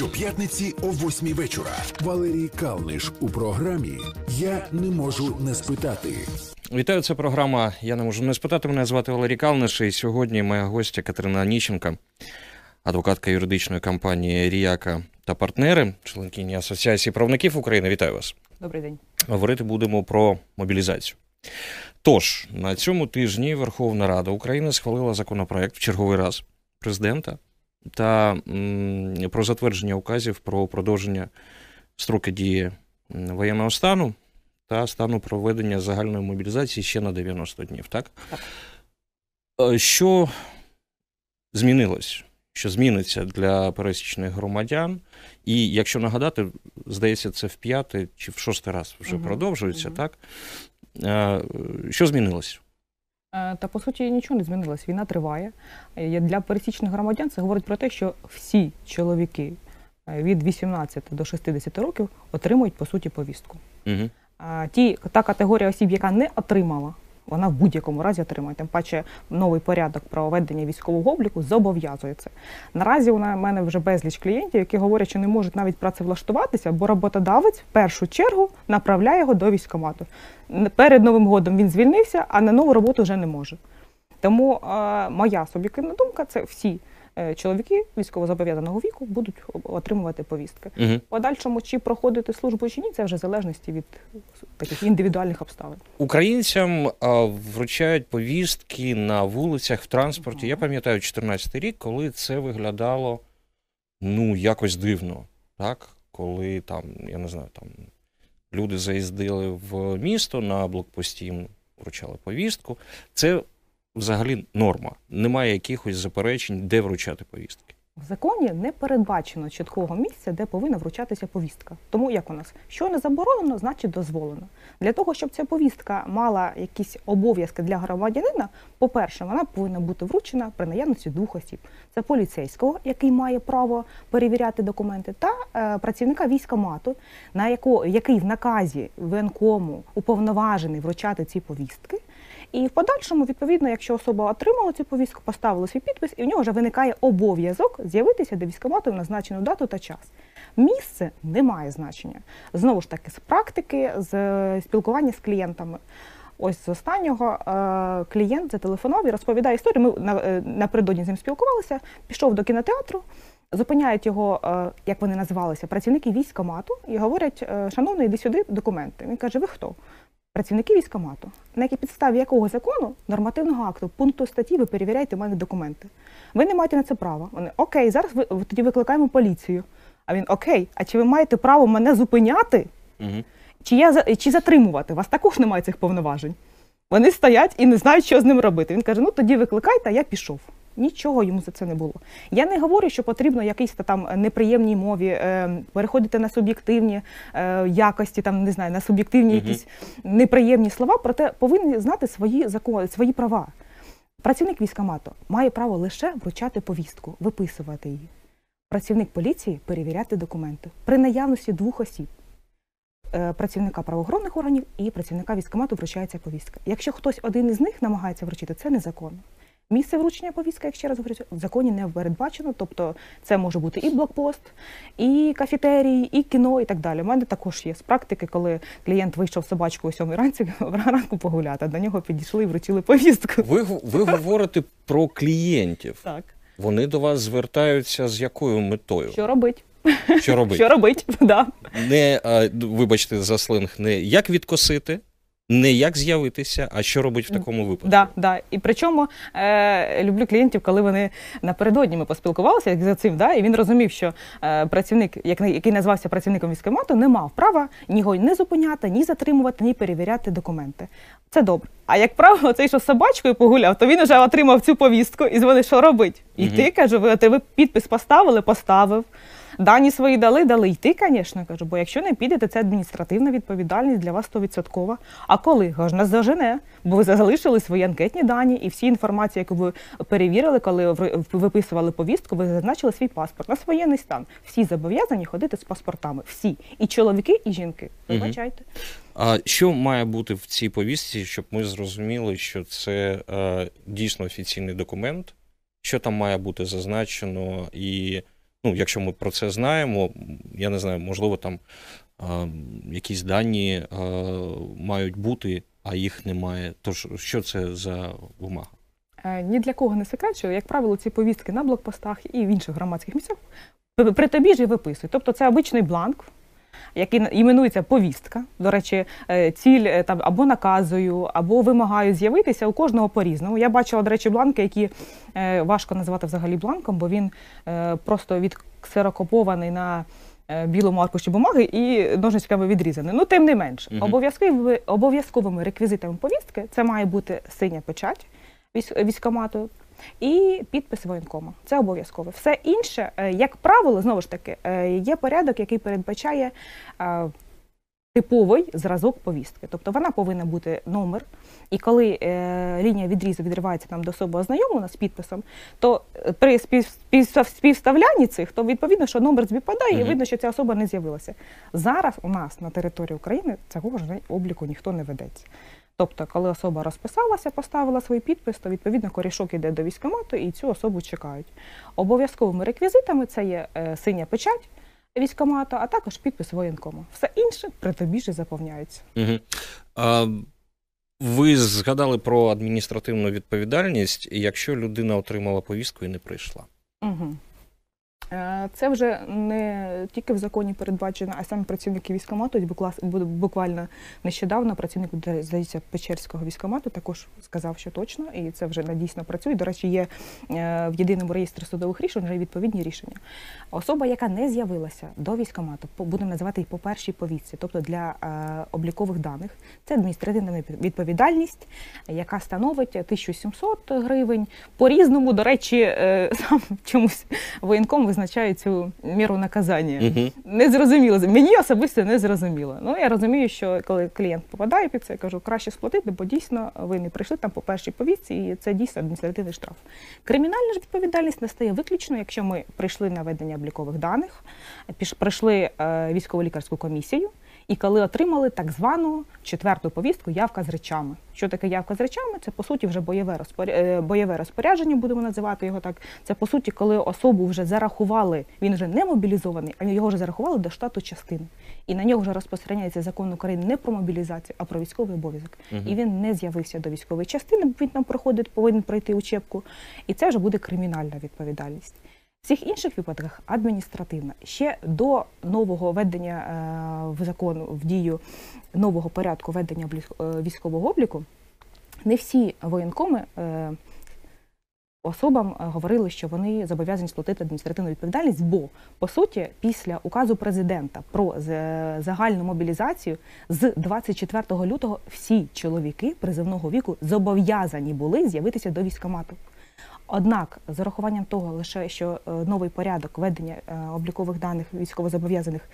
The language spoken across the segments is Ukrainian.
Щоп'ятниці о 8 вечора. Валерій Калниш у програмі Я не можу не спитати. Вітаю, це програма. Я не можу не спитати. Мене звати Валерій Калниш, і сьогодні моя гостя Катерина Аніщенка, адвокатка юридичної компанії Ріяка та партнери, членкині Асоціації правників України. Вітаю вас. Добрий день. Говорити будемо про мобілізацію. Тож на цьому тижні Верховна Рада України схвалила законопроект в черговий раз президента та про затвердження указів про продовження строки дії воєнного стану та стану проведення загальної мобілізації ще на 90 днів. Так? Так. Е, Що змінилось? Що зміниться для пересічних громадян? І якщо нагадати, здається, це в п'ятий чи в шостий раз вже Мгм, продовжується, мгм. так? Е, Що змінилось? Е, Та по суті нічого не змінилось. Війна триває. Е, Для пересічних громадян це говорить про те, що всі чоловіки е, від 18 до 60 років отримують по суті повістку. Угу. Ті та категорія осіб, яка не отримала, вона в будь-якому разі отримає. Тим паче новий порядок проведення військового обліку зобов'язує це. Наразі у мене вже безліч клієнтів, які говорять, що не можуть навіть працевлаштуватися, бо роботодавець в першу чергу направляє його до військкомату. Перед новим годом він звільнився, а на нову роботу вже не може. Тому е, моя суб'єктивна думка це всі чоловіки військовозобов'язаного віку будуть отримувати повістки. Угу. В Подальшому чи проходити службу чи ні, це вже в залежності від таких індивідуальних обставин. Українцям а, вручають повістки на вулицях в транспорті. Я пам'ятаю 14 рік, коли це виглядало ну якось дивно, так? Коли там, я не знаю, там люди заїздили в місто на блокпості, їм вручали повістку. Це взагалі норма. Немає якихось заперечень, де вручати повістки. В законі не передбачено чіткого місця, де повинна вручатися повістка. Тому як у нас що не заборонено, значить дозволено. Для того, щоб ця повістка мала якісь обов'язки для громадянина, по-перше, вона повинна бути вручена при наявності двох осіб: це поліцейського, який має право перевіряти документи, та е, працівника військкомату, на яко, який в наказі воєнкому уповноважений вручати ці повістки. І в подальшому, відповідно, якщо особа отримала цю повістку, поставила свій підпис, і в нього вже виникає обов'язок з'явитися до військкомату в назначену дату та час. Місце не має значення. Знову ж таки, з практики, з е, спілкування з клієнтами. Ось з останнього е, клієнт зателефонував і розповідає історію. Ми е, напередодні з ним спілкувалися, пішов до кінотеатру, зупиняють його, як вони називалися, працівники військкомату, і говорять: шановний, іди сюди документи. Він каже: Ви хто? Працівники військкомату. На якій підставі якого закону, нормативного акту, пункту статті ви перевіряєте в мене документи? Ви не маєте на це права. Вони окей, зараз ви тоді викликаємо поліцію. А він окей, а чи ви маєте право мене зупиняти? Угу. Чи я чи затримувати? У вас також немає цих повноважень. Вони стоять і не знають, що з ним робити. Він каже: ну тоді викликайте, а я пішов. Нічого йому за це не було. Я не говорю, що потрібно якійсь там неприємній мові е, переходити на суб'єктивні е, якості, там не знаю, на суб'єктивні Мгм. якісь неприємні слова, проте повинні знати свої закони, свої права. Працівник військкомату має право лише вручати повістку, виписувати її. Працівник поліції перевіряти документи при наявності двох осіб. Е, Працівника правоохоронних органів і працівника військкомату вручається повістка. Якщо хтось один із них намагається вручити, це незаконно. Місце вручення повістки, як ще раз говорю, в законі не передбачено, тобто це може бути і блокпост, і кафетерій, і кіно, і так далі. У мене також є з практики, коли клієнт вийшов з собачкою о сьомій ранці ранку погуляти, до нього підійшли і вручили повістку. Ви, ви говорите про клієнтів. Так, Вони до вас звертаються з якою метою? що робить? Що робити? Що робить? Да. Не, а, вибачте за сленг, не як відкосити, не як з'явитися, а що робити в такому випадку? Да, да. І причому е, люблю клієнтів, коли вони напередодні ми поспілкувалися як за цим, да, і він розумів, що е, працівник, як, який назвався працівником військкомату, не мав права ні його ні зупиняти, ні затримувати, ні перевіряти документи. Це добре. А як правило, цей, що з собачкою погуляв, то він вже отримав цю повістку і дзвонить, що робить. І Мгм. ти кажу, ви, ти ви підпис поставили, поставив. Дані свої дали, дали. Йти, звісно, кажу, бо якщо не підете, це адміністративна відповідальність для вас 100%. А коли? Кажу, нас зажене, бо ви залишили свої анкетні дані і всі інформації, яку ви перевірили, коли виписували повістку, ви зазначили свій паспорт на воєнний стан. Всі зобов'язані ходити з паспортами. Всі. І чоловіки, і жінки. Вибачайте. А що має бути в цій повістці, щоб ми зрозуміли, що це е, дійсно офіційний документ? Що там має бути зазначено, і Ну, якщо ми про це знаємо, я не знаю, можливо, там е, якісь дані е, мають бути, а їх немає. Тож, що це за вимога? Е, Ні для кого не секрет, що, як правило, ці повістки на блокпостах і в інших громадських місцях при- тобі ж і виписують. Тобто це обичний бланк, який іменується повістка. До речі, е, ціль е, там або наказую, або вимагаю з'явитися у кожного по-різному. Я бачила, до речі, бланки, які е, важко називати взагалі бланком, бо він просто відксерокопований на білому аркуші бумаги і ножичками відрізаний. Ну, тим не менш, Мгм. обов'язковими, обов'язковими реквізитами повістки це має бути синя печать військ- військкомату і підпис воєнкома. Це обов'язково. Все інше, е, як правило, знову ж таки, е, є порядок, який передбачає е, типовий зразок повістки. Тобто вона повинна бути номер. І коли лінія відрізу відривається там до особи ознайомлена з підписом, то при спів, спів- співставлянні цих, то відповідно, що номер співпадає, і видно, що ця особа не з'явилася. Зараз у нас на території України цього ж обліку ніхто не ведеться. Тобто, коли особа розписалася, поставила свій підпис, то відповідно корішок іде до військкомату і цю особу чекають. Обов'язковими реквізитами це є е, синя печать військкомату, а також підпис воєнкому. Все інше при тобі ж заповняється. Угу. А, ви згадали про адміністративну відповідальність, якщо людина отримала повістку і не прийшла. Угу. Це вже не тільки в законі передбачено, а саме працівники букла- Буквально нещодавно працівник здається Печерського військкомату також сказав, що точно, і це вже дійсно працює. До речі, є е, в єдиному реєстрі судових рішень вже відповідні рішення. Особа, яка не з'явилася до військкомату, по- будемо називати їх по першій повістці, тобто для е, облікових даних, це адміністративна відповідальність, яка становить 1700 гривень. По різному, до речі, е, сам чомусь воєнком визначає цю міру наказання. Угу. Не зрозуміло. Мені особисто не зрозуміло. Ну я розумію, що коли клієнт попадає під це, я кажу, краще сплатити, бо дійсно ви не прийшли там по першій повістці, і це дійсно адміністративний штраф. Кримінальна ж відповідальність настає виключно, якщо ми прийшли на ведення облікових даних, пройшли е, військово-лікарську комісію. І коли отримали так звану четверту повістку явка з речами. Що таке явка з речами? Це по суті вже бойове розпоря... е, бойове розпорядження, будемо називати його так. Це по суті, коли особу вже зарахували, він вже не мобілізований, а його вже зарахували до штату частини. І на нього вже розпространяється закон України не про мобілізацію, а про військовий обов'язок. Мгм. І він не з'явився до військової частини, бо він там проходить, повинен пройти учебку. І це вже буде кримінальна відповідальність. Всіх інших випадках адміністративна. Ще до нового ведення е, в закон в дію нового порядку ведення е, військового обліку, не всі воєнкоми е, особам говорили, що вони зобов'язані сплатити адміністративну відповідальність, бо по суті, після указу президента про загальну мобілізацію з 24 лютого всі чоловіки призивного віку зобов'язані були з'явитися до військкомату. Однак, з урахуванням того, лише що е, новий порядок ведення е, облікових даних військовозобов'язаних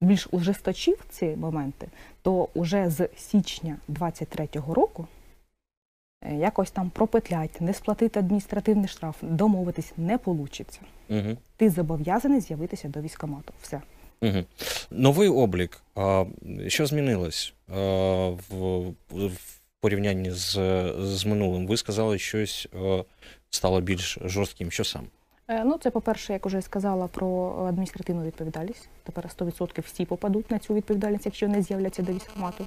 більш ужесточив ці моменти, то уже з січня 23-го року е, якось там пропетлять, не сплатити адміністративний штраф, домовитись не вийде. Угу. Ти зобов'язаний з'явитися до військкомату. Все. Угу. Новий облік. А, що змінилось а, в, в порівнянні з, з минулим? Ви сказали, щось стало більш жорстким. Що саме? Е, Ну, це, по-перше, як вже сказала про адміністративну відповідальність. Тепер 100% всі попадуть на цю відповідальність, якщо не з'являться до військкомату.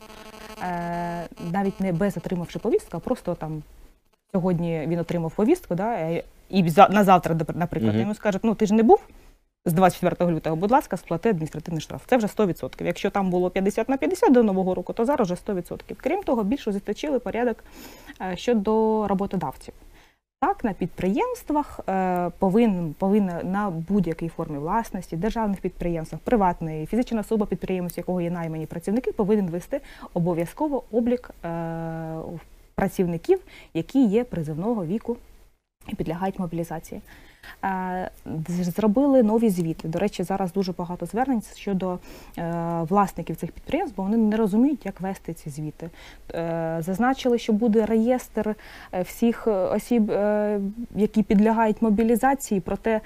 Е, Навіть не без отримавши повістку, а просто там сьогодні він отримав повістку, да, е, і на завтра, наприклад, Мгм. йому скажуть, ну ти ж не був з 24 лютого, будь ласка, сплати адміністративний штраф. Це вже 100%. Якщо там було 50 на 50 до Нового року, то зараз вже 100%. Крім того, більш ужесточили порядок е, щодо роботодавців. Так, на підприємствах е, повинен, повинна на будь-якій формі власності, державних підприємствах, приватної, фізична особа підприємець, якого є наймані працівники, повинен вести обов'язково облік е, працівників, які є призивного віку і підлягають мобілізації. Е, Зробили нові звіти. До речі, зараз дуже багато звернень щодо е, власників цих підприємств, бо вони не розуміють, як вести ці звіти. Е, Зазначили, що буде реєстр всіх осіб, які підлягають мобілізації, проте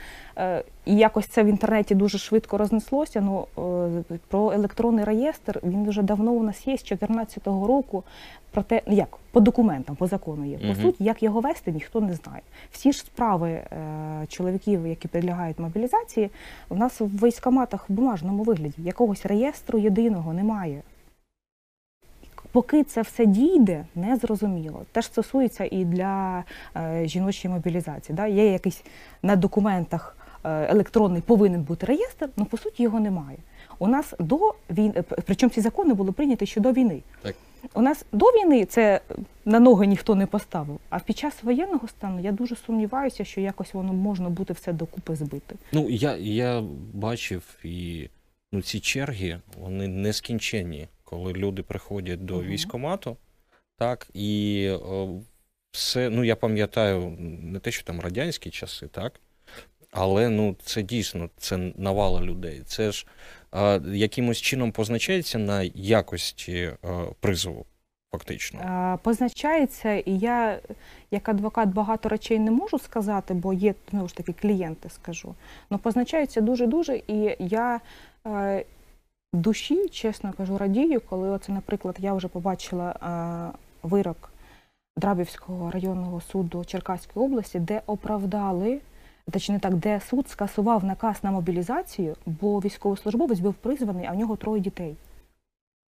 і якось це в інтернеті дуже швидко рознеслося. Ну е, про електронний реєстр він вже давно у нас є з 2014 року. Проте ну, як по документам, по закону є. По Мгм. суті, як його вести, ніхто не знає. Всі ж справи е, чоловіків, які підлягають мобілізації, у нас в військкоматах в бумажному вигляді якогось реєстру єдиного немає. Поки це все дійде, не зрозуміло. Теж стосується і для е, жіночої мобілізації. Да? Є якийсь на документах електронний повинен бути реєстр, але по суті його немає. У нас до війни, причому ці закони були прийняті ще до війни. Так. У нас до війни це на ноги ніхто не поставив. А під час воєнного стану я дуже сумніваюся, що якось воно можна буде все докупи збити. Ну, я, я бачив і ну, ці черги, вони нескінченні, коли люди приходять до Мгм. військкомату, так, і о, все, ну я пам'ятаю, не те, що там радянські часи, так, але ну, це дійсно це навала людей. Це ж е, якимось чином позначається на якості е, призову, фактично. Позначається, і я як адвокат багато речей не можу сказати, бо є знову ж таки клієнти, скажу. Ну позначається дуже дуже, і я е, душі, чесно кажу, радію, коли оце, наприклад, я вже побачила е, вирок Драбівського районного суду Черкаської області, де оправдали. Точніше так, де суд скасував наказ на мобілізацію, бо військовослужбовець був призваний, а в нього троє дітей.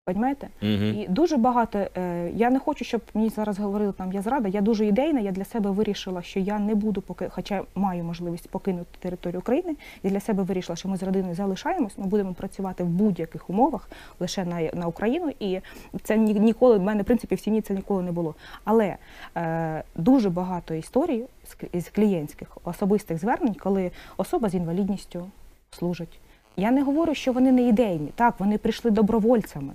Понімаєте? Угу. І дуже багато. Е, я не хочу, щоб мені зараз говорили там я зрада. Я дуже ідейна. Я для себе вирішила, що я не буду поки, хоча маю можливість покинути територію України. Я для себе вирішила, що ми з родиною залишаємось. Ми будемо працювати в будь-яких умовах лише на, на Україну. І це ні, ніколи в мене, в принципі, в сім'ї це ніколи не було. Але е, дуже багато історій з клієнтських особистих звернень, коли особа з інвалідністю служить. Я не говорю, що вони не ідейні. Так, вони прийшли добровольцями.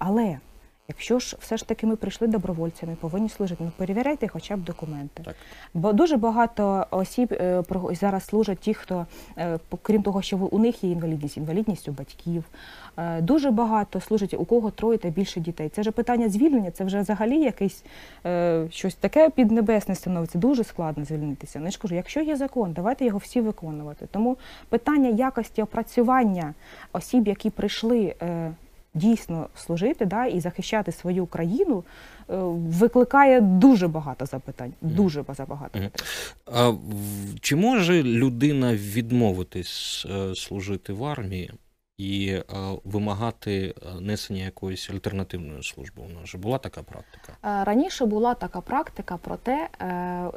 Але якщо ж все ж таки ми прийшли добровольцями, повинні служити, ну перевіряйте хоча б документи. Так. Бо дуже багато осіб е, зараз служать ті, хто, е, крім того, що у них є інвалідність, інвалідність у батьків. Е, Дуже багато служать у кого троє та більше дітей. Це вже питання звільнення, це вже взагалі якесь щось таке піднебесне становиться. Дуже складно звільнитися. Ну, я ж кажу, якщо є закон, давайте його всі виконувати. Тому питання якості опрацювання осіб, які прийшли. Дійсно служити да, і захищати свою країну е, викликає дуже багато запитань. Дуже багато питань. А чи може людина відмовитись е, служити в армії і е, вимагати е, несення якоїсь альтернативної служби? У нас же була така практика. Е, Раніше була така практика, проте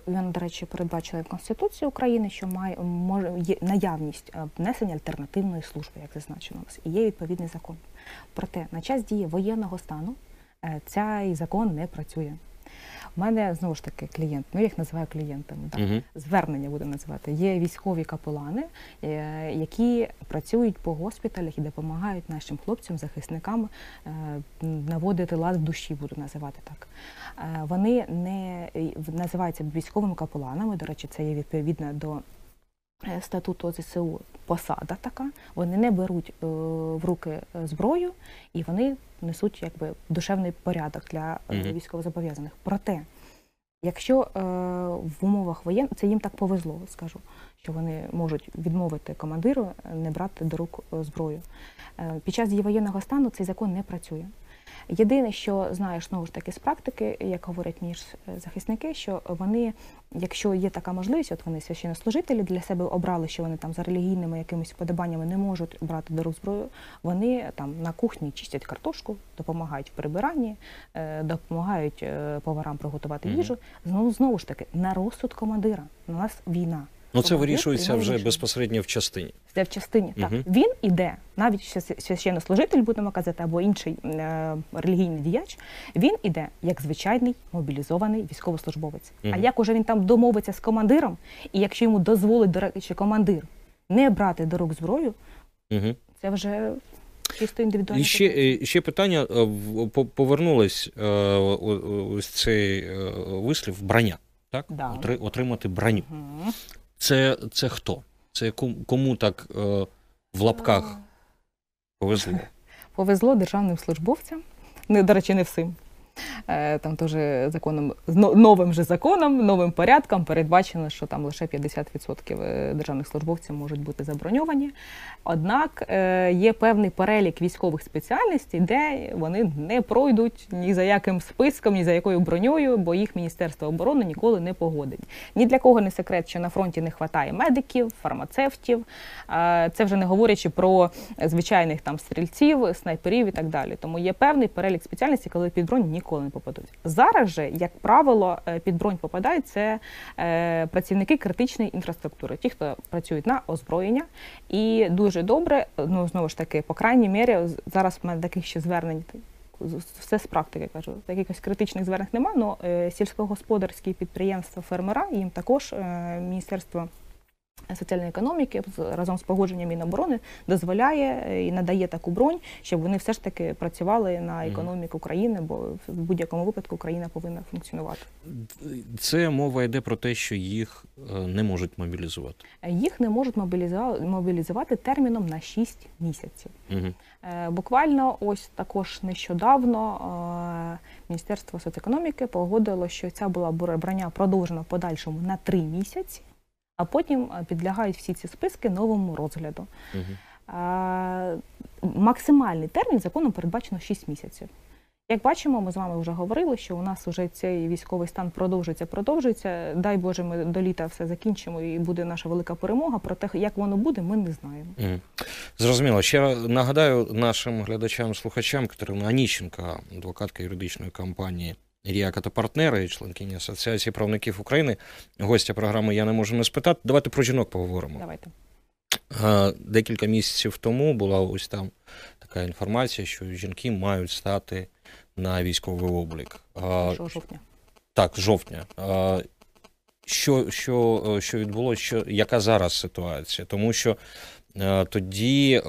він, до речі, передбачила в Конституції України, що має може є наявність внесення альтернативної служби, як зазначено і є відповідний закон. Проте на час дії воєнного стану цей закон не працює. У мене знову ж таки клієнт, ну я їх називаю клієнтами. Так. Угу. Звернення буду називати. Є військові капелани, е, які працюють по госпіталях і допомагають нашим хлопцям, захисникам е, наводити лад в душі, буду називати так. Е, Вони не називаються військовими капеланами. До речі, це є відповідно до статуту ЗСУ посада така. Вони не беруть е, в руки е, зброю і вони несуть якби душевний порядок для е, військовозобов'язаних. Проте, якщо е, в умовах воєн, це їм так повезло, скажу, що вони можуть відмовити командиру е, не брати до рук е, зброю. Е, Під час дії воєнного стану цей закон не працює. Єдине, що знаєш знову ж таки з практики, як говорять мені ж, захисники, що вони, якщо є така можливість, от вони священнослужителі для себе обрали, що вони там за релігійними якимись вподобаннями не можуть брати до рук зброю, вони там на кухні чистять картошку, допомагають в прибиранні, е, допомагають е, поварам приготувати їжу. Знову знову ж таки на розсуд командира. У нас війна. Ну це вирішується вже безпосередньо в частині. Це в частині. Так. Мгм. Він іде, навіть священнослужитель, будемо казати, або інший е, релігійний діяч, він іде як звичайний мобілізований військовослужбовець. А як уже він там домовиться з командиром, і якщо йому дозволить, до речі, командир не брати до рук зброю, Угу. це вже чисто індивідуально. І ще, ще питання е, повернулось е, ось цей е, вислів броня. Так? Да. Отримати броню. Мгм. Це, це хто? Це кому, кому так е, в лапках повезло? Повезло державним службовцям. Не, до речі, не всім. Е, Там теж законом новим же законом, новим порядком передбачено, що там лише 50% е, державних службовців можуть бути заброньовані. Однак е, є певний перелік військових спеціальностей, де вони не пройдуть ні за яким списком, ні за якою броньою, бо їх Міністерство оборони ніколи не погодить. Ні для кого не секрет, що на фронті не вистачає медиків, фармацевтів. Це вже не говорячи про звичайних там стрільців, снайперів і так далі. Тому є певний перелік спеціальностей, коли під бронь ніколи не попадуть. Зараз же, як правило, е, під бронь попадають це е, працівники критичної інфраструктури, ті, хто працюють на озброєння. І дуже добре, ну знову ж таки, по крайній мірі, зараз в мене таких ще звернень. Все з практики кажу, якихось критичних звернень нема, але сільськогосподарські підприємства, фермера їм також е, міністерство соціальної економіки разом з погодженням Міноборони дозволяє е, і надає таку бронь, щоб вони все ж таки працювали на економіку країни, бо в будь-якому випадку країна повинна функціонувати. Це мова йде про те, що їх е, не можуть мобілізувати. Е, Їх не можуть мобіліза- мобілізувати терміном на 6 місяців. Угу. Буквально ось також нещодавно Міністерство соцекономіки погодило, що ця була брання продовжена в подальшому на 3 місяці, а потім е, підлягають всі ці списки новому розгляду. Угу. Максимальний термін законом передбачено 6 місяців. Як бачимо, ми з вами вже говорили, що у нас вже цей військовий стан продовжується, продовжується. Дай Боже, ми до літа все закінчимо і буде наша велика перемога. Про те, як воно буде, ми не знаємо. Мгм. Зрозуміло. Ще нагадаю нашим глядачам, слухачам, Катерина Аніщенка, адвокатка юридичної компанії Ріака та партнери, членкиня Асоціації правників України, гостя програми Я не можу не спитати. Давайте про жінок поговоримо. Давайте. Декілька місяців тому була ось там така інформація, що жінки мають стати на військовий облік. 1 жовтня. Так, з жовтня. Що, що, що відбулося, що, яка зараз ситуація? Тому що тоді,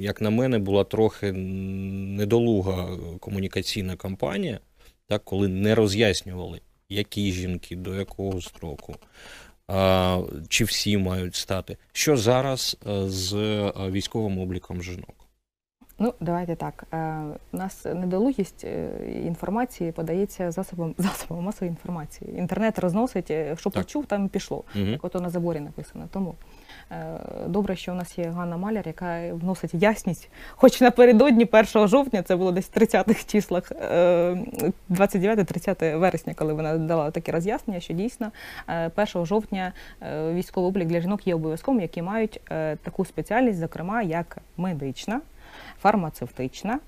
як на мене, була трохи недолуга комунікаційна кампанія, так, коли не роз'яснювали, які жінки, до якого строку, чи всі мають стати. Що зараз е, з е, військовим обліком жінок? Ну, давайте так. Е, У нас недолугість інформації подається засобом засобом масової інформації. Інтернет розносить, що Так. почув, там і пішло. Угу. Як ото на заборі написано. Тому добре, що у нас є Ганна Маляр, яка вносить ясність. Хоч напередодні 1 жовтня, це було десь в 30-х числах, е, 29-30 вересня, коли вона дала таке роз'яснення, що дійсно е, 1 жовтня е, військовий облік для жінок є обов'язковим, які мають е, таку спеціальність, зокрема як медична. Фармацевтична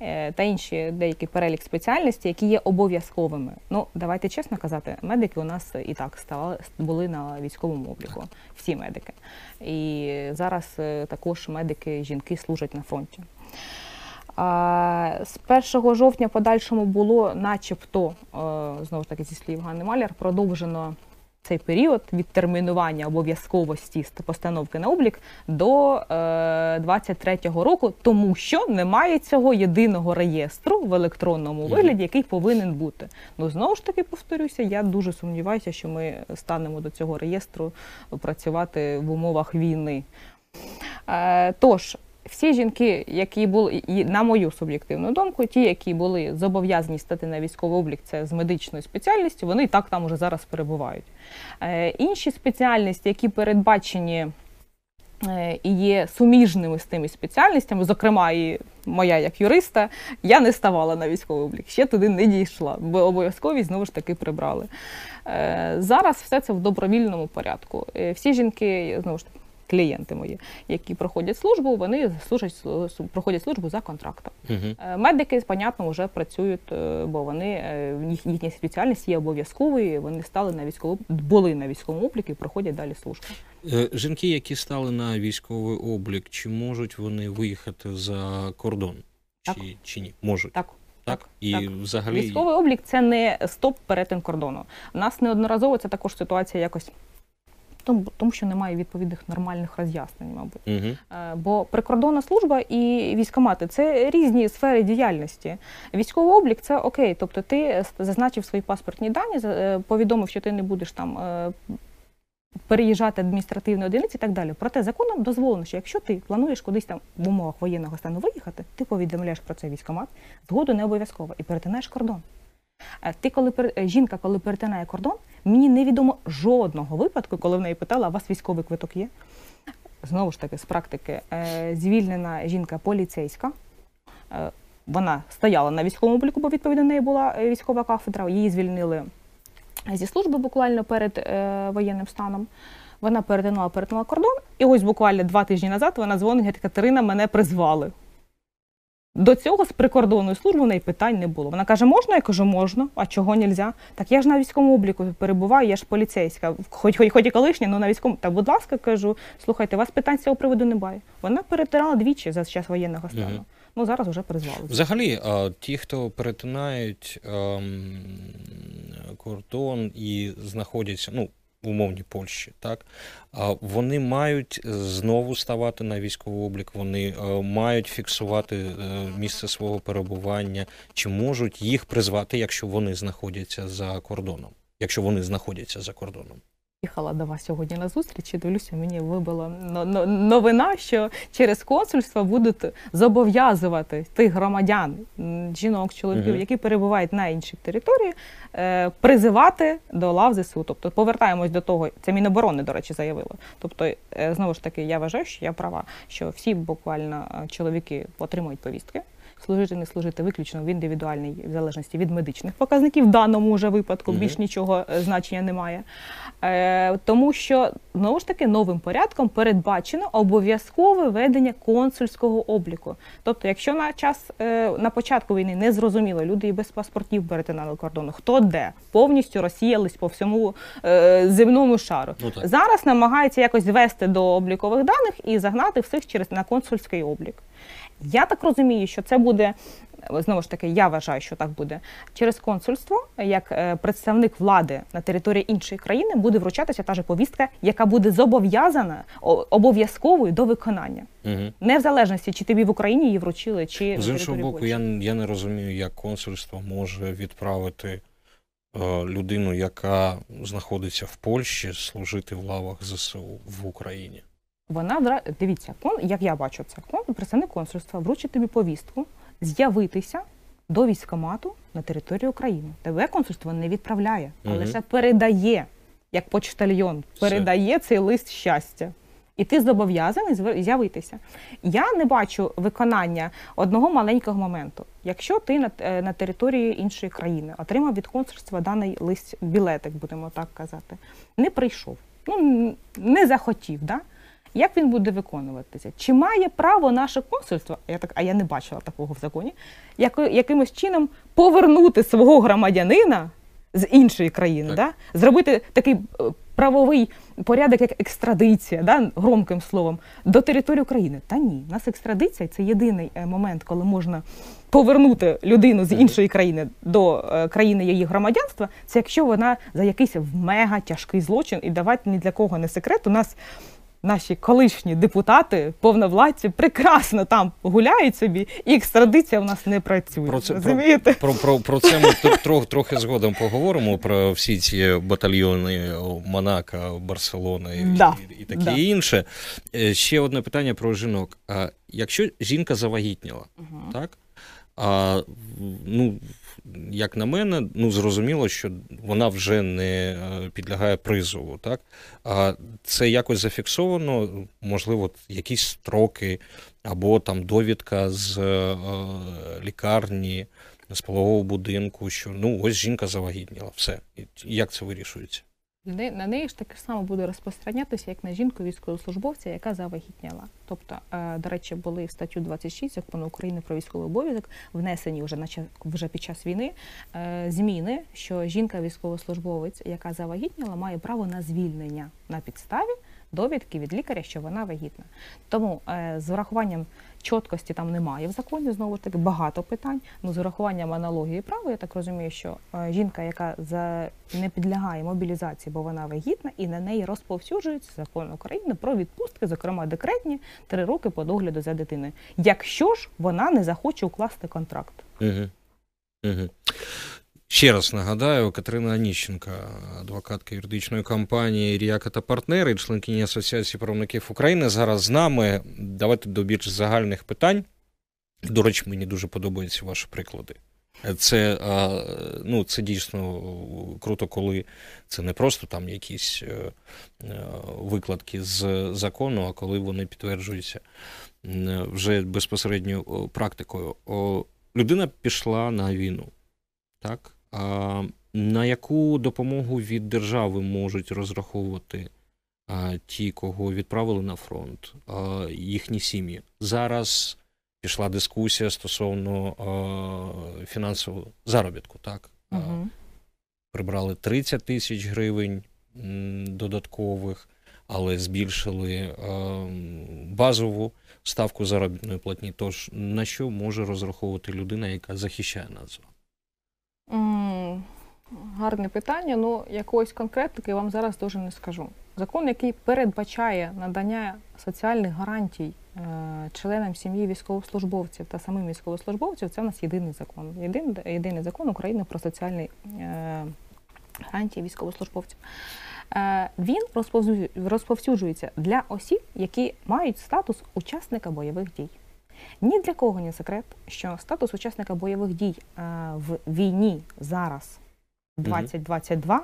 е, та інші деякі перелік спеціальностей, які є обов'язковими. Ну давайте чесно казати, медики у нас і так ставали були на військовому обліку. Всі медики. І зараз е, також медики жінки служать на фронті. З 1 жовтня подальшому було, начебто, е, знову ж таки, зі слів Ганни Маляр, продовжено цей період відтермінування обов'язковості постановки на облік до е, 23-го року, тому що немає цього єдиного реєстру в електронному вигляді, який повинен бути. Ну знову ж таки повторюся, я дуже сумніваюся, що ми станемо до цього реєстру працювати в умовах війни. Е, тож, всі жінки, які були, і на мою суб'єктивну думку, ті, які були зобов'язані стати на військовий облік, це з медичною спеціальністю, вони і так там уже зараз перебувають. Е, інші спеціальності, які передбачені е, і є суміжними з тими спеціальностями, зокрема і моя як юриста, я не ставала на військовий облік, ще туди не дійшла, бо обов'язковість знову ж таки прибрали. Е, Зараз все це в добровільному порядку. Е, Всі жінки, знову ж таки, клієнти мої, які проходять службу, вони служать проходять службу за контрактом. Угу. Медики, понятно, вже працюють, е, бо вони е, їх- їхня спеціальність є обов'язковою. Вони стали на військову були на військовому обліку і проходять далі службу. Жінки, які стали на військовий облік, чи можуть вони виїхати за кордон? Чи, Так. чи ні? Можуть. Так, Так? І так. взагалі військовий облік це не стоп перетин кордону. У нас неодноразово це також ситуація якось. Тому, тому що немає відповідних нормальних роз'яснень, мабуть. Угу. Бо прикордонна служба і військомати це різні сфери діяльності. Військовий облік це окей. Тобто ти зазначив свої паспортні дані, е, повідомив, що ти не будеш там е, переїжджати адміністративні одиниці і так далі. Проте законом дозволено, що якщо ти плануєш кудись там в умовах воєнного стану виїхати, ти повідомляєш про це військомат, згоду не обов'язково і перетинаєш кордон. Е, Ти, коли е, жінка, коли перетинає кордон, мені невідомо жодного випадку, коли в неї питала, у вас військовий квиток є? Знову ж таки, з практики, е, звільнена жінка поліцейська. Вона стояла на військовому обліку, бо відповідно неї була військова кафедра. Її звільнили зі служби буквально перед воєнним станом. Вона перетинала, перетинала кордон, і ось буквально два тижні назад вона дзвонить, говорить, Катерина, мене призвали. До цього з прикордонної служби в неї питань не було. Вона каже, можна? Я кажу, можна, а чого нельзя? Так я ж на військовому обліку перебуваю, я ж поліцейська, хоч, хоч, хоч і колишня, але на військовому. Та, будь ласка, кажу, слухайте, у вас питань з цього приводу немає. Вона перетирала двічі за час воєнного стану. Мгм. Ну зараз вже призвали. Взагалі, а, ті, хто перетинають ем, кордон і знаходяться, ну, умовній Польщі, так, вони мають знову ставати на військовий облік, вони е, мають фіксувати е, місце свого перебування, чи можуть їх призвати, якщо вони знаходяться за кордоном, якщо вони знаходяться за кордоном. Їхала до вас сьогодні на зустріч і дивлюся, мені вибила но- но- новина, що через консульство будуть зобов'язувати тих громадян, жінок, чоловіків, Мгм. які перебувають на іншій території, е, призивати до лав ЗСУ. Тобто повертаємось до того, це Міноборони, до речі, заявило. Тобто, е, знову ж таки, я вважаю, що я права, що всі буквально е, чоловіки отримують повістки. Служити, не служити виключно в індивідуальній в залежності від медичних показників. В даному вже випадку Мгм. більш нічого е, значення немає. Е, тому що знову ж таки новим порядком передбачено обов'язкове ведення консульського обліку. Тобто, якщо на час е, на початку війни не зрозуміло, люди і без паспортів перетинали кордону, хто де повністю розсіялись по всьому е, земному шару. Ну, так. Зараз намагаються якось звести до облікових даних і загнати всіх через на консульський облік. Я так розумію, що це буде знову ж таки, я вважаю, що так буде через консульство, як е, представник влади на території іншої країни буде вручатися та же повістка, яка буде зобов'язана обов'язковою до виконання, Угу. не в залежності, чи тобі в Україні її вручили, чи З іншого боку, Польщі. я, я не розумію, як консульство може відправити е, людину, яка знаходиться в Польщі, служити в лавах ЗСУ в Україні. Вона дивіться, кон, як я бачу це, кон, представник консульства вручить тобі повістку з'явитися до військкомату на території України. Тебе консульство не відправляє, а Мгм. лише передає, як почтальйон, передає цей лист щастя. І ти зобов'язаний з'явитися. Я не бачу виконання одного маленького моменту. Якщо ти на, е, на території іншої країни отримав від консульства даний лист, білетик, будемо так казати, не прийшов, ну не захотів, да? Як він буде виконуватися? Чи має право наше консульство, я так, а я не бачила такого в законі, яко- якимось чином повернути свого громадянина з іншої країни, Так. да? зробити такий е, правовий порядок, як екстрадиція, да? громким словом, до території України? Та ні, у нас екстрадиція це єдиний е, момент, коли можна повернути людину з іншої країни до е, країни її громадянства, це якщо вона за якийсь мега тяжкий злочин, і давати ні для кого не секрет, у нас наші колишні депутати, повновладці, прекрасно там гуляють собі, і екстрадиція в нас не працює. Про це- розумієте? Про, про, про це ми трох, трохи згодом поговоримо про всі ці батальйони Монако, Барселона і, Да, і, і таке да. інше. Е, Ще одне питання про жінок. А якщо жінка завагітніла, Мгм. так? А, ну, як на мене, ну зрозуміло, що вона вже не е, підлягає призову, так? А це якось зафіксовано, можливо, якісь строки або там довідка з е, лікарні, з полового будинку, що ну ось жінка завагітніла, все. І Як це вирішується? На неї ж таке само буде розпространятися, як на жінку військовослужбовця, яка завагітняла. Тобто, е, до речі, були в статтю 26 закону України про військовий обов'язок, внесені вже наче вже під час війни е, зміни, що жінка військовослужбовець, яка завагітняла, має право на звільнення на підставі довідки від лікаря, що вона вагітна. Тому е, з урахуванням чіткості там немає в законі, знову ж таки багато питань. Ну з урахуванням аналогії права, я так розумію, що е, жінка, яка за не підлягає мобілізації, бо вона вагітна, і на неї розповсюджується закон України про відпустки, зокрема декретні, три роки по догляду за дитиною. Якщо ж вона не захоче укласти контракт. Угу. Угу. Ще раз нагадаю, Катерина Аніщенка, адвокатка юридичної компанії Ріака та партнери, членкині Асоціації правників України, зараз з нами. Давайте до більш загальних питань. До речі, мені дуже подобаються ваші приклади. Це, ну, це дійсно круто, коли це не просто там якісь е, е, викладки з закону, а коли вони підтверджуються вже безпосередньо практикою. Людина пішла на війну. Так? На яку допомогу від держави можуть розраховувати ті, кого відправили на фронт, їхні сім'ї? Зараз пішла дискусія стосовно фінансового заробітку. Так? Угу. Прибрали 30 тисяч гривень додаткових, але збільшили базову ставку заробітної платні. Тож на що може розраховувати людина, яка захищає нас? Гарне питання. Ну, якоїсь конкретики вам зараз дуже не скажу. Закон, який передбачає надання соціальних гарантій е, членам сім'ї військовослужбовців та самим військовослужбовців, це у нас єдиний закон. Єдиний, єдиний закон України про соціальні е, гарантії військовослужбовців. Е, він розповсюджу- розповсюджується для осіб, які мають статус учасника бойових дій. Ні для кого не секрет, що статус учасника бойових дій е, в війні зараз 2022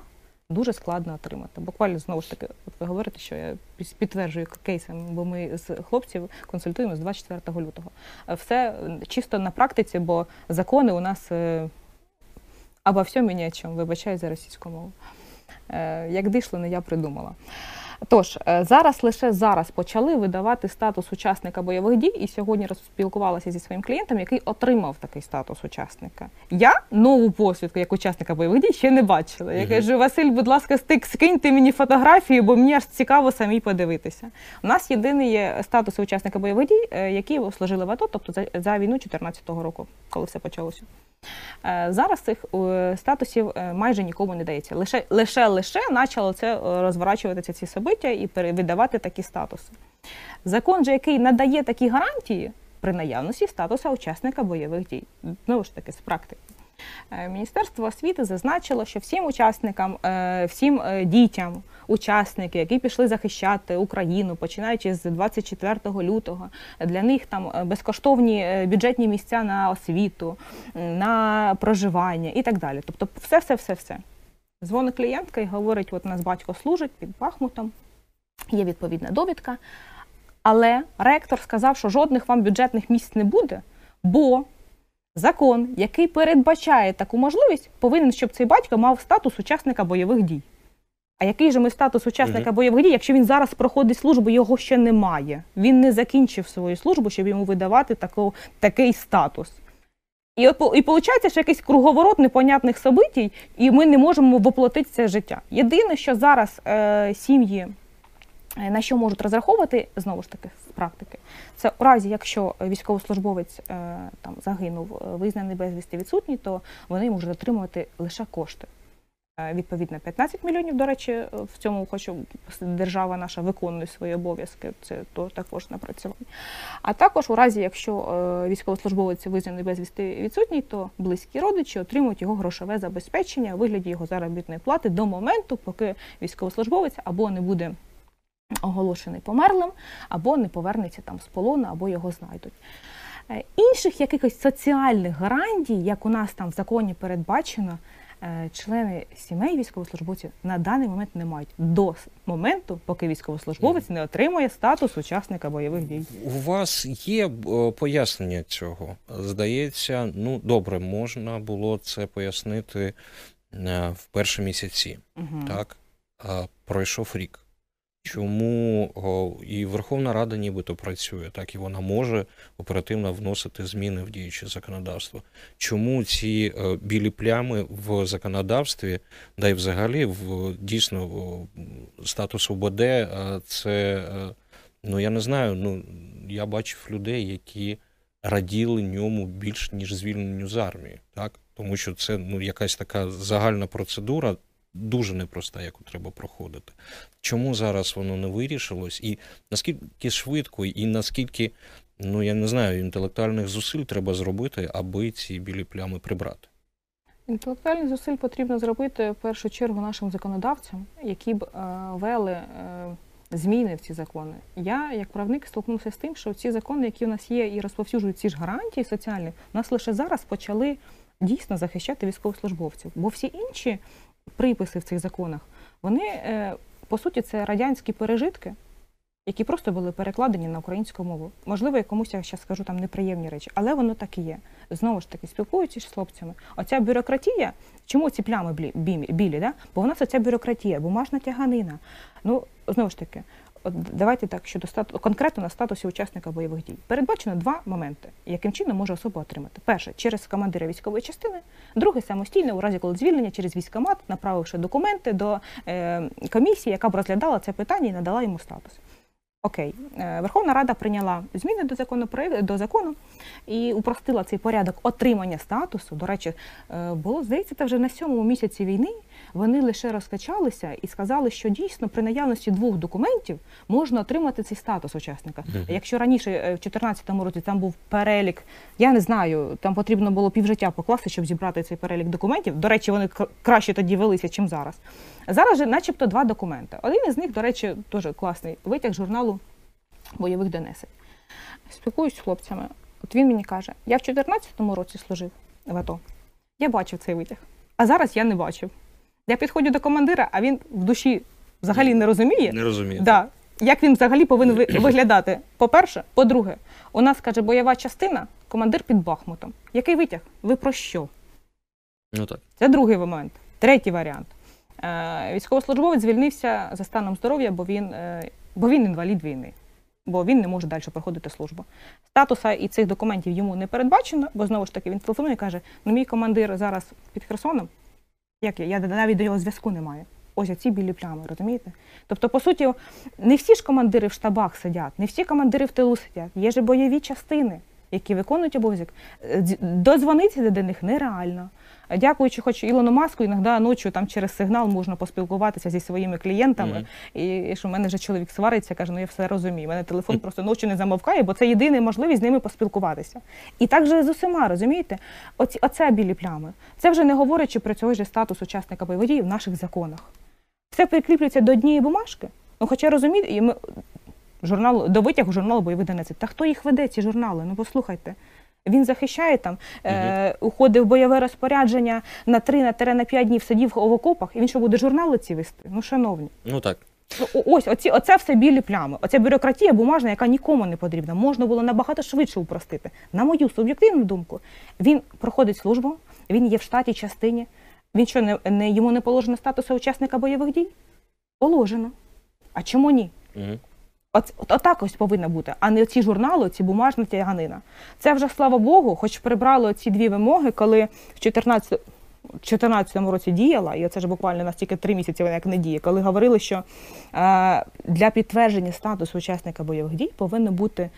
дуже складно отримати. Буквально знову ж таки, от ви говорите, що я підтверджую кейсами, бо ми з хлопців консультуємо з 24 лютого. Е, Все е, чисто на практиці, бо закони у нас обо всьому ні о чому, вибачаю за російську мову. Як дійшло, не я придумала. Тож е, зараз лише зараз почали видавати статус учасника бойових дій, і сьогодні розпілкувалася зі своїм клієнтом, який отримав такий статус учасника. Я нову посвідку як учасника бойових дій ще не бачила. Я кажу, Василь, будь ласка, стик, скиньте мені фотографію, бо мені аж цікаво самій подивитися. У нас єдиний є статус учасника бойових дій, е, які служили в АТО, тобто за, за війну 2014 року, коли все почалося. Е, Зараз цих е, статусів е, майже нікому не дається. Лише лише лише почало це розворачуватися ці собиття і видавати такі статуси. Закон же, який надає такі гарантії при наявності статуса учасника бойових дій. Знову ж таки, з практики. Е, Міністерство освіти зазначило, що всім учасникам, е, всім е, дітям, учасники, які пішли захищати Україну, починаючи з 24 лютого, для них там безкоштовні бюджетні місця на освіту, на проживання і так далі. Тобто, все, все, все, все. Дзвонить клієнтка і говорить: от у нас батько служить під Бахмутом, є відповідна довідка. Але ректор сказав, що жодних вам бюджетних місць не буде, бо закон, який передбачає таку можливість, повинен, щоб цей батько мав статус учасника бойових дій. А який же ми статус учасника Мгм. бойових дій, якщо він зараз проходить службу, його ще немає. Він не закінчив свою службу, щоб йому видавати таку, такий статус. І от і виходить, що якийсь круговорот непонятних событій, і ми не можемо воплотити це життя. Єдине, що зараз е, сім'ї на що можуть розраховувати, знову ж таки, з практики, це у разі, якщо військовослужбовець е, там загинув, е, визнаний безвісти відсутній, то вони можуть отримувати лише кошти. Е, Відповідно, 15 мільйонів, до речі, е, в цьому хочу держава наша виконує свої обов'язки. Це то також напрацювання. А також у разі, якщо е, військовослужбовець визнаний безвісти відсутній, то близькі родичі отримують його грошове забезпечення у вигляді його заробітної плати до моменту, поки військовослужбовець або не буде оголошений померлим, або не повернеться там з полону, або його знайдуть. Е, Інших якихось соціальних гарантій, як у нас там в законі передбачено, е, члени сімей військовослужбовців на даний момент не мають до моменту, поки військовослужбовець не отримує статус учасника бойових дій. У вас є е, пояснення цього? Здається, ну добре, можна було це пояснити в перші місяці. Угу. Так, пройшов рік. Чому і Верховна Рада нібито працює, так і вона може оперативно вносити зміни в діюче законодавство. Чому ці е, білі плями в законодавстві, да й взагалі в дійсно статус УБД, е, це е, ну я не знаю. Ну я бачив людей, які раділи ньому більш ніж звільненню з армії, так тому що це ну якась така загальна процедура дуже непроста, яку треба проходити. Чому зараз воно не вирішилось, і наскільки швидко, і наскільки, ну я не знаю, інтелектуальних зусиль треба зробити, аби ці білі плями прибрати? Інтелектуальних зусиль потрібно зробити в першу чергу нашим законодавцям, які б е, вели е, зміни в ці закони. Я, як правник, столкнувся з тим, що ці закони, які у нас є і розповсюджують ці ж гарантії соціальні, нас лише зараз почали дійсно захищати військовослужбовців. Бо всі інші приписи в цих законах, вони е, по суті це радянські пережитки, які просто були перекладені на українську мову. Можливо, я комусь я зараз скажу там неприємні речі, але воно так і є. Знову ж таки, спілкуючись з хлопцями, оця бюрократія, чому ці плями білі? Да? Бо в нас оця бюрократія, бумажна тяганина. Ну, знову ж таки, давайте так щодо стату конкретно на статусі учасника бойових дій. Передбачено два моменти, яким чином може особа отримати. Перше через командира військової частини, друге самостійно, у разі коли звільнення через військомат, направивши документи до е, комісії, яка б розглядала це питання і надала йому статус. Окей, Е, Верховна Рада прийняла зміни до закону до закону і упростила цей порядок отримання статусу. До речі, е, було здається, це вже на сьомому місяці війни. Вони лише розкачалися і сказали, що дійсно при наявності двох документів можна отримати цей статус учасника. Мгм. Якщо раніше е, в 2014 році там був перелік, я не знаю, там потрібно було півжиття покласти, щоб зібрати цей перелік документів. До речі, вони краще тоді велися, чим зараз. Зараз же, начебто, два документи. Один із них, до речі, теж класний витяг журналу бойових донесень. Спілкуюсь з хлопцями. От він мені каже: я в 2014 році служив в АТО. Я бачив цей витяг. А зараз я не бачив. Я підходжу до командира, а він в душі взагалі не розуміє. Не розумію. Да. Як він взагалі повинен виглядати? По-перше, по-друге, у нас каже бойова частина, командир під Бахмутом. Який витяг? Ви про що? Ну так. Це другий момент. Третій варіант. Е, Військовослужбовець звільнився за станом здоров'я, бо він, е, бо він інвалід війни, бо він не може далі проходити службу. Статуса і цих документів йому не передбачено, бо знову ж таки він телефонує і каже: ну мій командир зараз під Херсоном. Як я? Я навіть до нього зв'язку не маю. Ось оці білі плями, розумієте? Тобто, по суті, не всі ж командири в штабах сидять, не всі командири в тилу сидять. Є ж бойові частини, які виконують обов'язок. Е, Дозвонитися до них нереально. Дякуючи, хоч Ілону Маску, іноді ночі там через сигнал можна поспілкуватися зі своїми клієнтами. Мгм. І, що в мене вже чоловік свариться, каже, ну я все розумію. У мене телефон просто ночі не замовкає, бо це єдина можливість з ними поспілкуватися. І так же з усіма, розумієте? Оці, оце білі плями. Це вже не говорячи про цього ж статус учасника бойових дій в наших законах. Все прикріплюється до однієї бумажки. Ну, хоча розумієте, і ми журнал до витягу журналу бойових донеців. Та хто їх веде, ці журнали? Ну послухайте. Він захищає там, е, уходив в бойове розпорядження на 3 на, на 5 днів сидів в окопах, і він що буде журнали ці вести? Ну, шановні. Ну так. Ну, ось оці, оце все білі плями. Оця бюрократія бумажна, яка нікому не потрібна. Можна було набагато швидше упростити. На мою суб'єктивну думку, він проходить службу, він є в штаті частині. Він що, не, не, йому не положено статусу учасника бойових дій? Положено. А чому ні? Угу. От, от, отак ось повинно бути, а не ці журнали, ці бумажна тяганина. Це вже, слава Богу, хоч прибрало ці дві вимоги, коли в 14 2014 році діяла, і це ж буквально настільки три місяці вона як не діє, коли говорили, що е, для підтвердження статусу учасника бойових дій повинно бути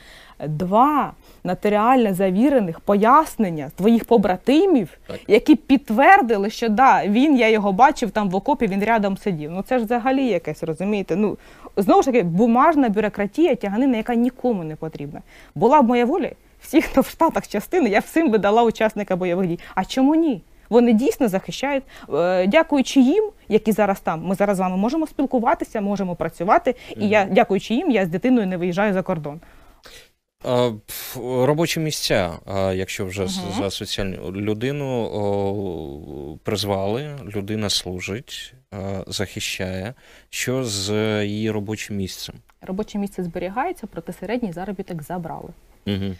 два нотаріально завірених пояснення твоїх побратимів, Так. які підтвердили, що да, він, я його бачив там в окопі, він рядом сидів. Ну це ж взагалі якесь, розумієте? Ну знову ж таки, бумажна бюрократія, тяганина, яка нікому не потрібна. Була б моя воля, всі, хто в Штатах частини, я всім би дала учасника бойових дій. А чому ні? Вони дійсно захищають, Е, дякуючи їм, які зараз там. Ми зараз з вами можемо спілкуватися, можемо працювати. І я, дякуючи їм, я з дитиною не виїжджаю за кордон. Робочі місця, якщо вже Мгм. за соціальну людину призвали, людина служить, захищає. Що з її робочим місцем? Робоче місце зберігається, проте середній заробіток забрали. Угу.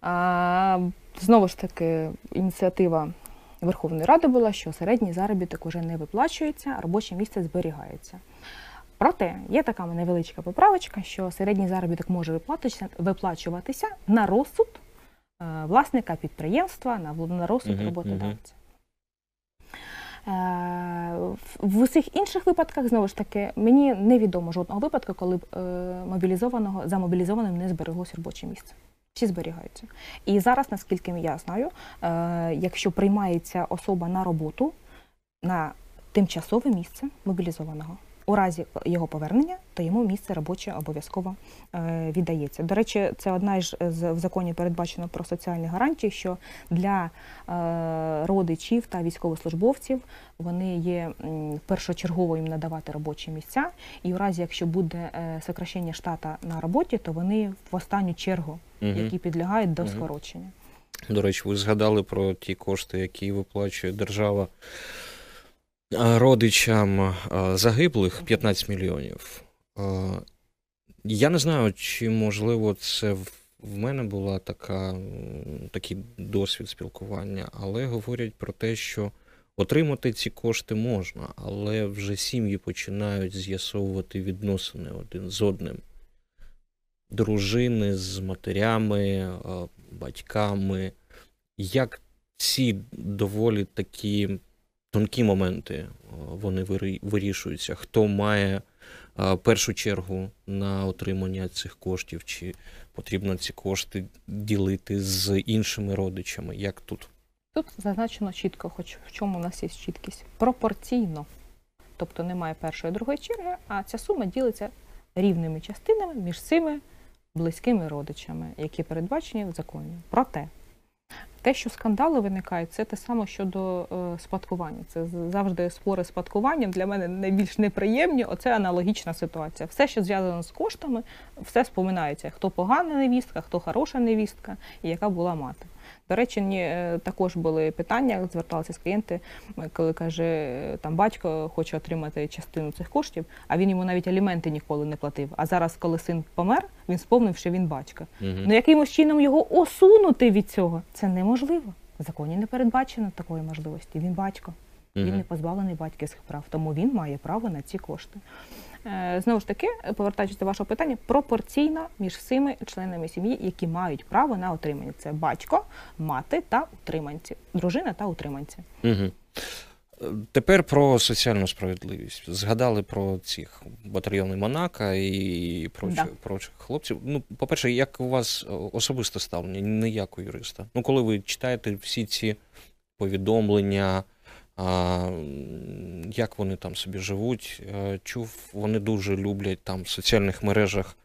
А, знову ж таки, ініціатива Верховної Ради була, що середній заробіток уже не виплачується, а робоче місце зберігається. Проте є така невеличка поправочка, що середній заробіток може виплачуватися на розсуд е, власника підприємства, на, розсуд роботодавця. Е, в- усіх інших випадках, знову ж таки, мені невідомо жодного випадку, коли б е, мобілізованого за мобілізованим не збереглося робоче місце. Всі зберігаються. І зараз, наскільки я знаю, якщо приймається особа на роботу на тимчасове місце мобілізованого, у разі його повернення, то йому місце робоче обов'язково е, віддається. До речі, це одна ж з в законі передбачено про соціальні гарантії, що для е, родичів та військовослужбовців вони є першочергово їм надавати робочі місця, і у разі, якщо буде е, сокращення штата на роботі, то вони в останню чергу, Мгм. які підлягають до Мгм. скорочення. До речі, ви згадали про ті кошти, які виплачує держава родичам загиблих 15 мільйонів. Я не знаю, чи можливо це в в мене була така, такий досвід спілкування, але говорять про те, що отримати ці кошти можна, але вже сім'ї починають з'ясовувати відносини один з одним. Дружини з матерями, е, батьками. Як ці доволі такі тонкі моменти е, вони вирі- вирішуються? Хто має е, першу чергу на отримання цих коштів, чи потрібно ці кошти ділити з іншими родичами? Як тут? Тут зазначено чітко, хоч в чому у нас є чіткість, пропорційно. Тобто немає першої другої черги, а ця сума ділиться рівними частинами між цими близькими родичами, які передбачені в законі. Проте те, що скандали виникають, це те саме щодо е, спадкування. Це завжди спори спадкування для мене найбільш неприємні. Оце аналогічна ситуація. Все, що зв'язано з коштами, все споминається. Хто погана невістка, хто хороша невістка і яка була мати. До речі, е, також були питання, зверталися з клієнти, коли каже, е, там батько хоче отримати частину цих коштів, а він йому навіть аліменти ніколи не платив. А зараз, коли син помер, він сповнив, що він батько. Угу. Ну якимось чином його осунути від цього це неможливо. В законі не передбачено такої можливості. Він батько. Він не позбавлений батьківських прав, тому він має право на ці кошти. Е, Знову ж таки, повертаючись до вашого питання, пропорційно між всіми членами сім'ї, які мають право на отримання. Це батько, мати та утриманці, дружина та утриманці. Угу. Тепер про соціальну справедливість. Згадали про цих батальйони Монака і прочих, Да. прочих хлопців. Ну, по-перше, як у вас е, особисте ставлення, не як у юриста? Ну, коли ви читаєте всі ці повідомлення, як вони там собі живуть, е, чув, вони дуже люблять там в соціальних мережах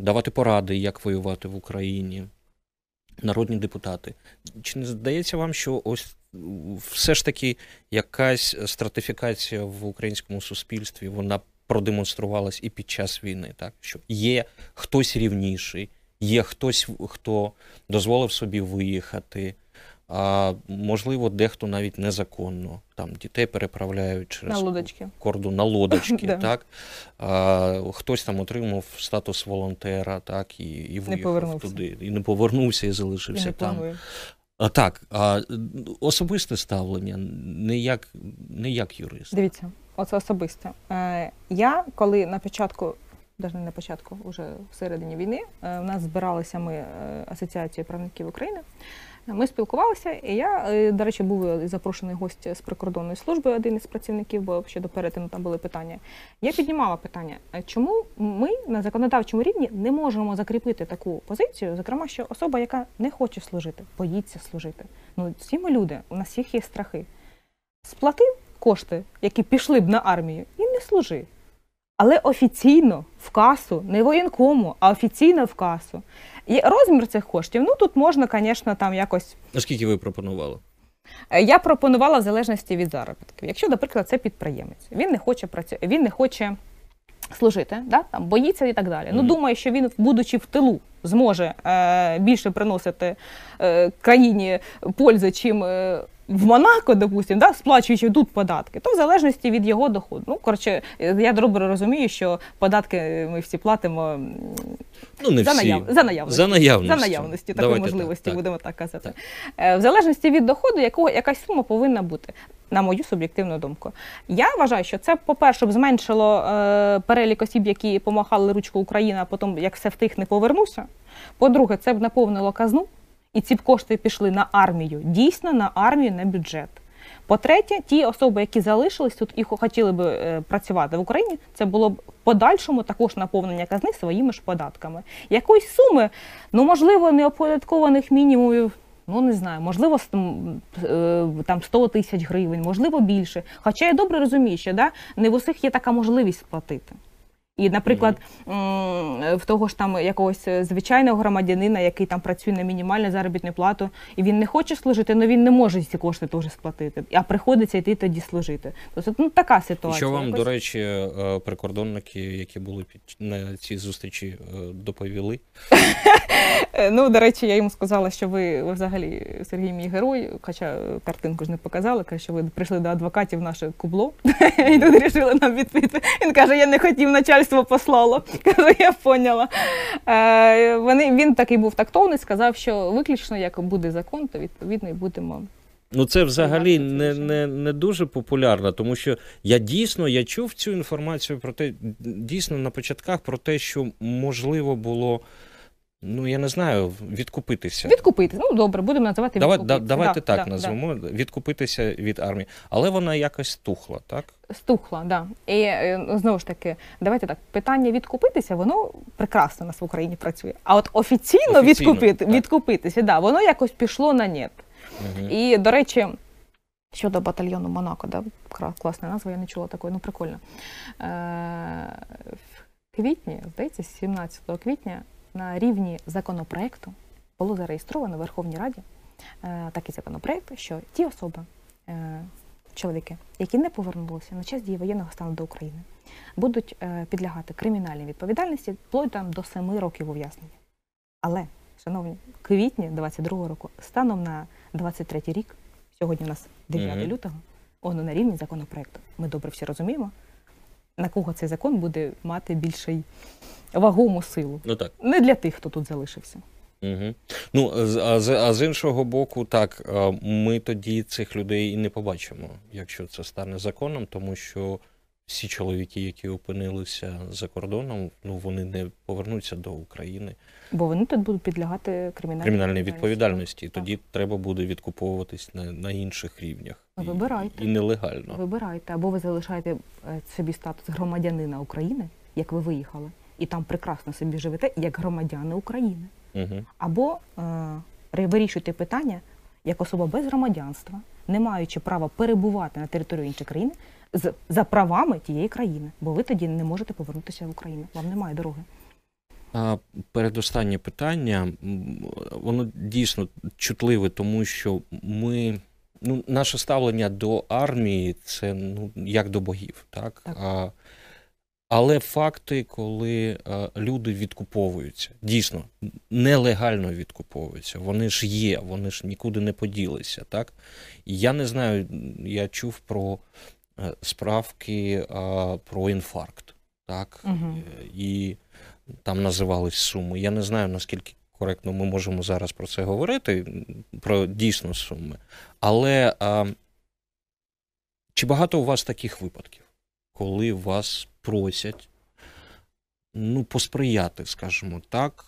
давати поради, як воювати в Україні. Народні депутати. Чи не здається вам, що ось все ж таки якась стратифікація в українському суспільстві вона продемонструвалась і під час війни, так що є хтось рівніший, є хтось, хто дозволив собі виїхати. А можливо, дехто навіть незаконно там дітей переправляють через На лодочки. кордон на лодочки, так а, хтось там отримав статус волонтера, так і, і виїхав повернувся. туди, і не повернувся, і І залишився не там. планує. А, так, а особисте ставлення, не як, не як юрист. Дивіться, оце особисте. Е, я коли на початку, навіть не на початку, уже всередині війни, е, у нас збиралися ми е, Асоціацією правників України. Ми спілкувалися, і я, е, до речі, був запрошений гость з прикордонної служби, один із працівників, бо щодо перетину там були питання. Я піднімала питання, е, чому ми на законодавчому рівні не можемо закріпити таку позицію, зокрема, що особа, яка не хоче служити, боїться служити. Ну, всі ми люди, у нас всіх є страхи. Сплатив кошти, які пішли б на армію, і не служи. Але офіційно в касу, не воєнкому, а офіційно в касу. І розмір цих коштів, ну тут можна, звісно, там якось. Наскільки ви пропонували? Е, Я пропонувала в залежності від заробітків. Якщо, наприклад, це підприємець, він не хоче працювати, він не хоче служити, да? там, боїться і так далі. Ну, Мгм. думає, що він, будучи в тилу, зможе е, більше приносити е, країні пользи, чим е, в Монако, допустим, да? сплачуючи тут податки, то в залежності від його доходу. Ну, коротше, е, я добре розумію, що податки ми всі платимо Ну, не за, всі. наяв... за наявності. За наявності. За наявності такої Давайте можливості, так. будемо так казати. Так. Е, В залежності від доходу, якого якась сума повинна бути, на мою суб'єктивну думку. Я вважаю, що це, по-перше, б зменшило е, перелік осіб, які помахали ручку Україна, а потім, як все втих, не повернуся. По-друге, це б наповнило казну, і ці кошти пішли на армію, дійсно на армію, на бюджет. По-третє, ті особи, які залишились тут і хотіли би е, працювати в Україні, це було б в подальшому також наповнення казни своїми ж податками. Якоїсь суми, ну можливо, неоподаткованих мінімумів. Ну не знаю, можливо, е, там 100 тисяч гривень, можливо, більше. Хоча я добре розумію, що да, не в усіх є така можливість сплатити. І, наприклад, в того ж там якогось е, звичайного громадянина, який там працює на мінімальну заробітну плату, і він не хоче служити, але він не може ці кошти теж сплатити, а приходиться йти тоді служити. Тобто ну, така І ситуація. що вам, Якось- до речі, е, прикордонники, які були під на цій зустрічі, е, доповіли? Ну, до речі, я йому сказала, що ви, ви взагалі Сергій мій герой, хоча картинку ж не показали, каже, що ви прийшли до адвокатів наше кубло і тут вирішили нам відповідати. Він каже, я не хотів, начальство послало. Кажу, я поняла. Е, Вони, він такий був тактовний, сказав, що виключно як буде закон, то відповідно і будемо. Ну, це взагалі не, не, не дуже популярно, тому що я дійсно я чув цю інформацію про те, дійсно на початках про те, що можливо було, ну я не знаю, відкупитися. Відкупити. Ну добре, будемо називати Давай, відкупити. да, давайте Да, так да, да. назвемо, відкупитися від армії. Але вона якось тухла, так? Стухла, да. І е, знову ж таки, давайте так, питання відкупитися, воно прекрасно у нас в Україні працює. А от офіційно, Офіційно, відкупити, так. відкупитися, да, воно якось пішло на нет. Угу. І, до речі, щодо батальйону Монако, да, класна назва, я не чула такої, ну прикольно. Е, в квітні, здається, 17 квітня на рівні законопроекту було зареєстровано в Верховній Раді е, такий законопроект, що ті особи, е, чоловіки, які не повернулися на час дії воєнного стану до України, будуть е, підлягати кримінальній відповідальності вплоть там до 7 років ув'язнення. Але, шановні, квітні 22-го року, станом на 23-й рік, сьогодні у нас 9 Мгм. лютого, воно на рівні законопроекту. Ми добре всі розуміємо, на кого цей закон буде мати більший вагому силу. Ну так. Не для тих, хто тут залишився. Угу. Ну, а з, а з іншого боку, так, ми тоді цих людей і не побачимо, якщо це стане законом, тому що всі чоловіки, які опинилися за кордоном, ну вони не повернуться до України Бо вони тут будуть підлягати кримінальній кримінальній відповідальності. І Так. тоді треба буде відкуповуватись на, на інших рівнях. Вибирайте. І, нелегально. Вибирайте, або ви залишаєте е, собі статус громадянина України, як ви виїхали, і там прекрасно собі живете як громадяни України. Угу. Або е, вирішуйте питання як особа без громадянства, не маючи права перебувати на території іншої країни з за правами тієї країни, бо ви тоді не можете повернутися в Україну. Вам немає дороги. А передостаннє питання, воно дійсно чутливе, тому що ми, ну, наше ставлення до армії це ну, як до богів, так? Так. А, але факти, коли а, люди відкуповуються, дійсно нелегально відкуповуються, вони ж є, вони ж нікуди не поділися. Так? Я не знаю, я чув про справки а, про інфаркт. Так? Е, І там називались суми. Я не знаю, наскільки коректно ми можемо зараз про це говорити, про дійсно суми. Але а, чи багато у вас таких випадків, коли вас просять ну, посприяти, скажімо так,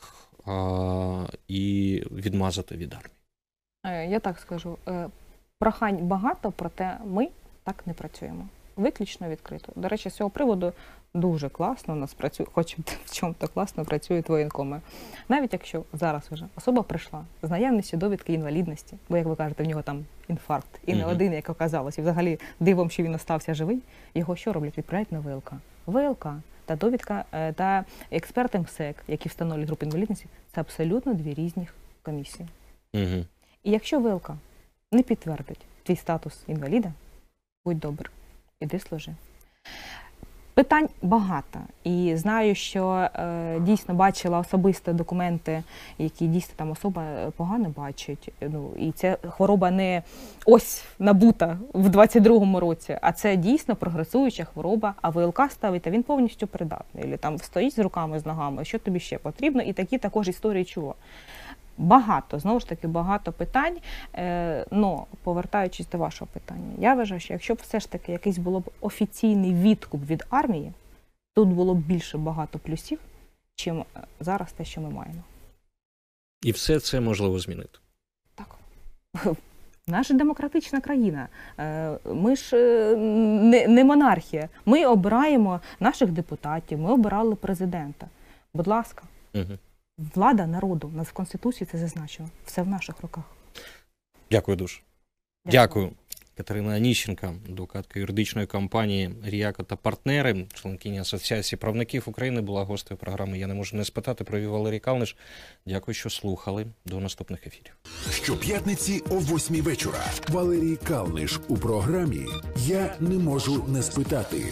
а, і відмазати від армії? Е, Я так скажу, е, прохань багато, проте ми так не працюємо. Виключно відкрито. До речі, з цього приводу дуже класно у нас працює, хоч в чому-то класно працюють воєнкоми. Навіть якщо зараз вже особа прийшла з наявністю довідки інвалідності, бо, як ви кажете, в нього там інфаркт, і не Мгм. один, як оказалось, і взагалі дивом, що він остався живий, його що роблять? Відправляють на ВЛК. ВЛК та довідка е, та експерти МСЕК, які встановлюють групу інвалідності, це абсолютно дві різні комісії. Угу. І якщо ВЛК не підтвердить твій статус інваліда, будь добр, іди служи. Питань багато. І знаю, що е, дійсно бачила особисто документи, які дійсно там особа е, погано бачить. Ну, і ця хвороба не ось набута в 22-му році, а це дійсно прогресуюча хвороба, а ВЛК ставить, а він повністю придатний. Або там стоїть з руками, з ногами, що тобі ще потрібно, і такі також історії чула. Багато, знову ж таки, багато питань. Е, но повертаючись до вашого питання, я вважаю, що якщо б все ж таки якийсь було б офіційний відкуп від армії, тут було б більше багато плюсів, чим е, зараз те, що ми маємо. І все це можливо змінити. Так. Наша демократична країна. Е, Ми ж е, не, не монархія. Ми обираємо наших депутатів, ми обирали президента. Будь ласка, Угу. Влада народу. У нас в Конституції це зазначено. Все в наших руках. Дякую дуже. Дякую. Катерина Аніщенка, адвокатка юридичної компанії Ріако та партнери, членкині Асоціації правників України, була гостею програми. Я не можу не спитати про її Валерій Калниш. Дякую, що слухали. До наступних ефірів. Щоп'ятниці о 8 вечора. Валерій Калниш у програмі Я не можу не спитати.